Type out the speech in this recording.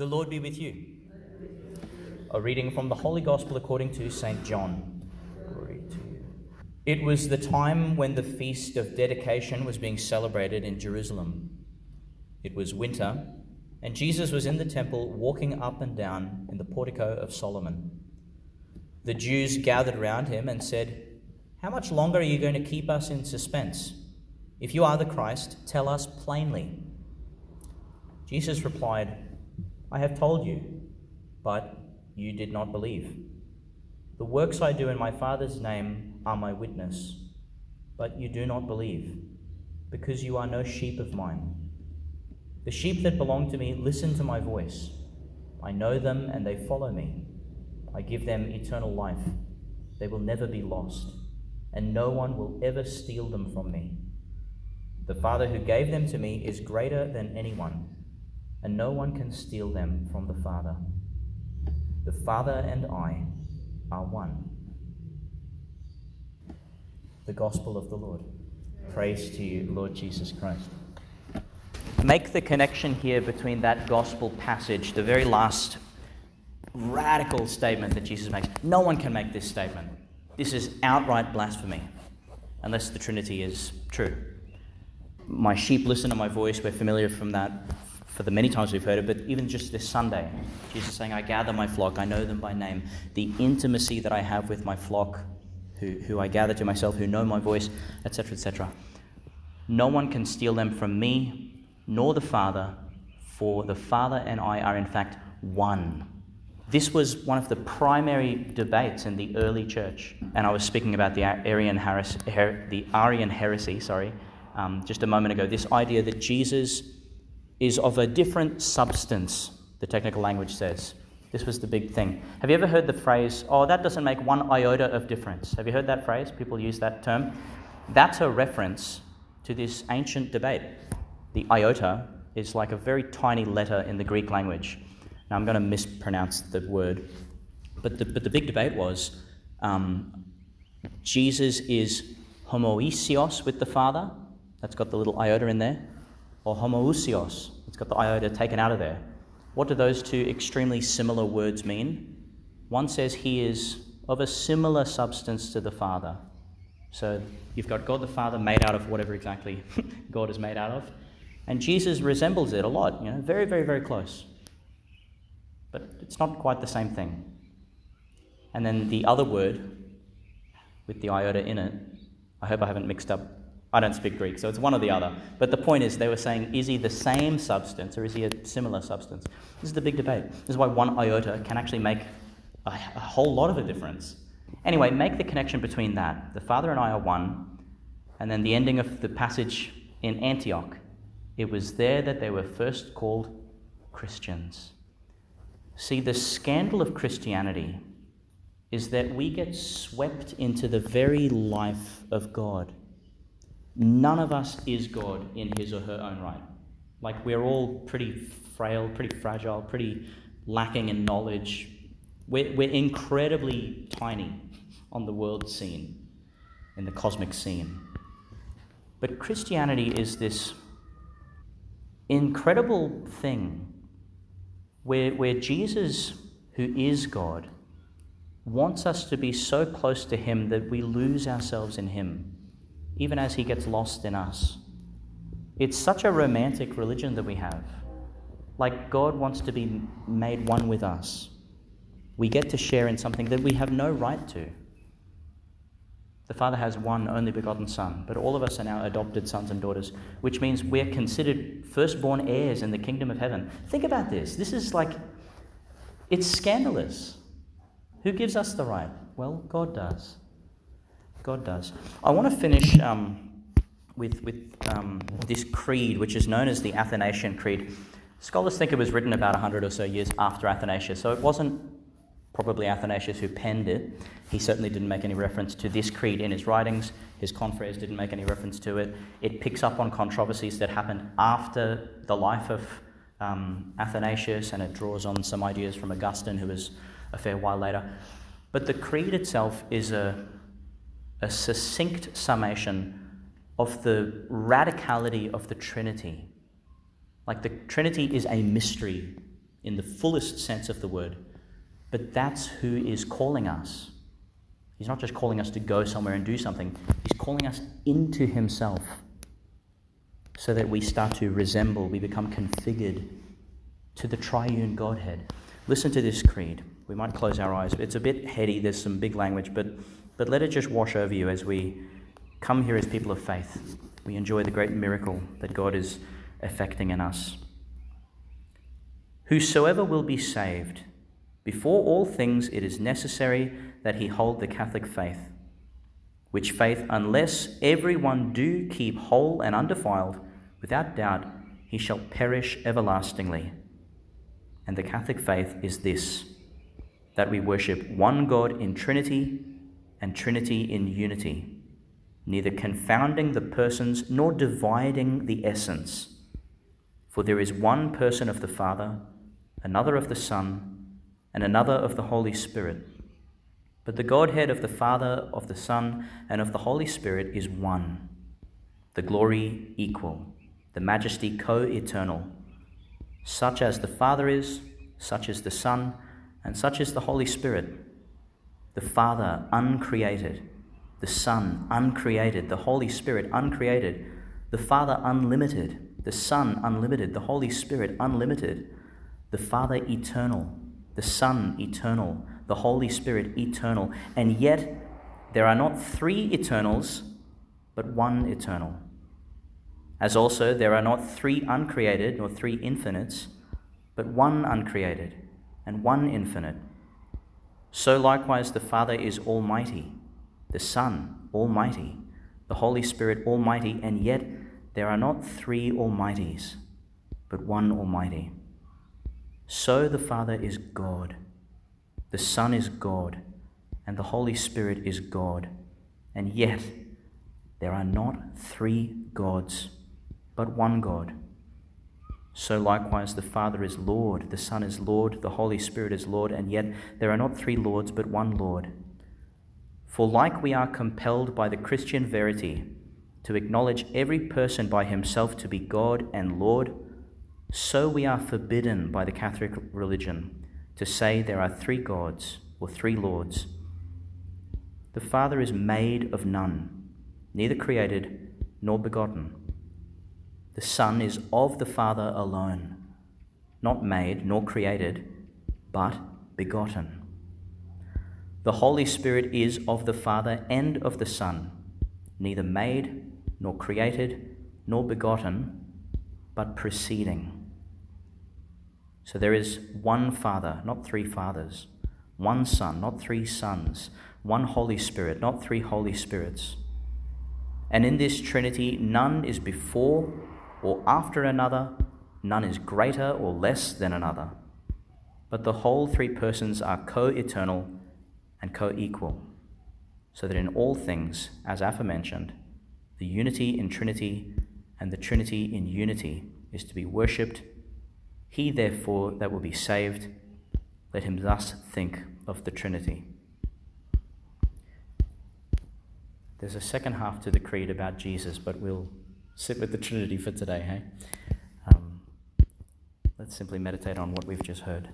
The Lord be with you. A reading from the Holy Gospel according to St. John. Glory to you. It was the time when the feast of dedication was being celebrated in Jerusalem. It was winter, and Jesus was in the temple walking up and down in the portico of Solomon. The Jews gathered around him and said, How much longer are you going to keep us in suspense? If you are the Christ, tell us plainly. Jesus replied, I have told you, but you did not believe. The works I do in my Father's name are my witness, but you do not believe, because you are no sheep of mine. The sheep that belong to me listen to my voice. I know them and they follow me. I give them eternal life. They will never be lost, and no one will ever steal them from me. The Father who gave them to me is greater than anyone and no one can steal them from the Father. The Father and I are one. The Gospel of the Lord. Praise to you, Lord Jesus Christ. Make the connection here between that Gospel passage, the very last radical statement that Jesus makes. No one can make this statement. This is outright blasphemy, unless the Trinity is true. My sheep listen to my voice. We're familiar from that for the many times we've heard it, but even just this Sunday, Jesus saying, I gather my flock, I know them by name. The intimacy that I have with my flock, who, who I gather to myself, who know my voice, etc., etc. No one can steal them from me, nor the Father, for the Father and I are in fact one. This was one of the primary debates in the early church, and I was speaking about the Arian, heresy, the Arian heresy, sorry, um, just a moment ago. This idea that Jesus is of a different substance, the technical language says. This was the big thing. Have you ever heard the phrase, oh, that doesn't make one iota of difference? Have you heard that phrase? People use that term. That's a reference to this ancient debate. The iota is like a very tiny letter in the Greek language. Now, I'm going to mispronounce the word, but the, but the big debate was um, Jesus is homoiousios with the Father. That's got the little iota in there or homoousios. It's got the iota taken out of there. What do those two extremely similar words mean? One says he is of a similar substance to the Father. So you've got God the Father made out of whatever exactly God is made out of. And Jesus resembles it a lot, you know, very, very, very close. But it's not quite the same thing. And then the other word with the iota in it, I hope I haven't mixed up I don't speak Greek, so it's one or the other. But the point is, they were saying, is he the same substance or is he a similar substance? This is the big debate. This is why one iota can actually make a, a whole lot of a difference. Anyway, make the connection between that. The Father and I are one. And then the ending of the passage in Antioch, it was there that they were first called Christians. See, the scandal of Christianity is that we get swept into the very life of God. None of us is God in his or her own right. Like, we're all pretty frail, pretty fragile, pretty lacking in knowledge. We're, we're incredibly tiny on the world scene, in the cosmic scene. But Christianity is this incredible thing where, where Jesus, who is God, wants us to be so close to Him that we lose ourselves in Him even as he gets lost in us. It's such a romantic religion that we have. Like God wants to be made one with us. We get to share in something that we have no right to. The Father has one only begotten Son, but all of us are now adopted sons and daughters, which means we're considered firstborn heirs in the kingdom of heaven. Think about this. This is like, it's scandalous. Who gives us the right? Well, God does. God does. I want to finish um, with, with um, this creed, which is known as the Athanasian Creed. Scholars think it was written about 100 or so years after Athanasius, so it wasn't probably Athanasius who penned it. He certainly didn't make any reference to this creed in his writings. His confreres didn't make any reference to it. It picks up on controversies that happened after the life of um, Athanasius, and it draws on some ideas from Augustine, who was a fair while later. But the creed itself is a a succinct summation of the radicality of the Trinity. Like the Trinity is a mystery in the fullest sense of the word. But that's who is calling us. He's not just calling us to go somewhere and do something, He's calling us into Himself so that we start to resemble, we become configured to the triune Godhead. Listen to this creed. We might close our eyes. It's a bit heady, there's some big language, but, but let it just wash over you as we come here as people of faith. We enjoy the great miracle that God is effecting in us. Whosoever will be saved, before all things it is necessary that he hold the Catholic faith, which faith, unless everyone do keep whole and undefiled, without doubt he shall perish everlastingly. And the Catholic faith is this that we worship one God in Trinity and Trinity in unity, neither confounding the persons nor dividing the essence. For there is one person of the Father, another of the Son, and another of the Holy Spirit. But the Godhead of the Father, of the Son, and of the Holy Spirit is one, the glory equal, the majesty co eternal such as the Father is, such is the Son, and such is the Holy Spirit. The Father uncreated, the Son uncreated, the Holy Spirit uncreated, the Father unlimited, the Son unlimited, the Holy Spirit unlimited, the Father eternal, the Son eternal, the Holy Spirit eternal. And yet, there are not three eternals, but one eternal. As also, there are not three uncreated nor three infinites, but one uncreated and one infinite. So likewise, the Father is almighty, the Son almighty, the Holy Spirit almighty, and yet there are not three almighties, but one almighty. So the Father is God, the Son is God, and the Holy Spirit is God, and yet there are not three gods but one God. So likewise, the Father is Lord, the Son is Lord, the Holy Spirit is Lord, and yet there are not three Lords, but one Lord. For like we are compelled by the Christian verity to acknowledge every person by himself to be God and Lord, so we are forbidden by the Catholic religion to say there are three gods or three Lords. The Father is made of none, neither created nor begotten. The Son is of the Father alone, not made nor created, but begotten. The Holy Spirit is of the Father and of the Son, neither made nor created nor begotten, but proceeding. So there is one Father, not three fathers, one Son, not three sons, one Holy Spirit, not three Holy Spirits. And in this Trinity, none is before or after another, none is greater or less than another. But the whole three persons are co eternal and co equal, so that in all things, as aforementioned, the unity in Trinity and the Trinity in unity is to be worshipped. He, therefore, that will be saved, let him thus think of the Trinity. There's a second half to the creed about Jesus, but we'll sit with the Trinity for today, hey? Um, let's simply meditate on what we've just heard.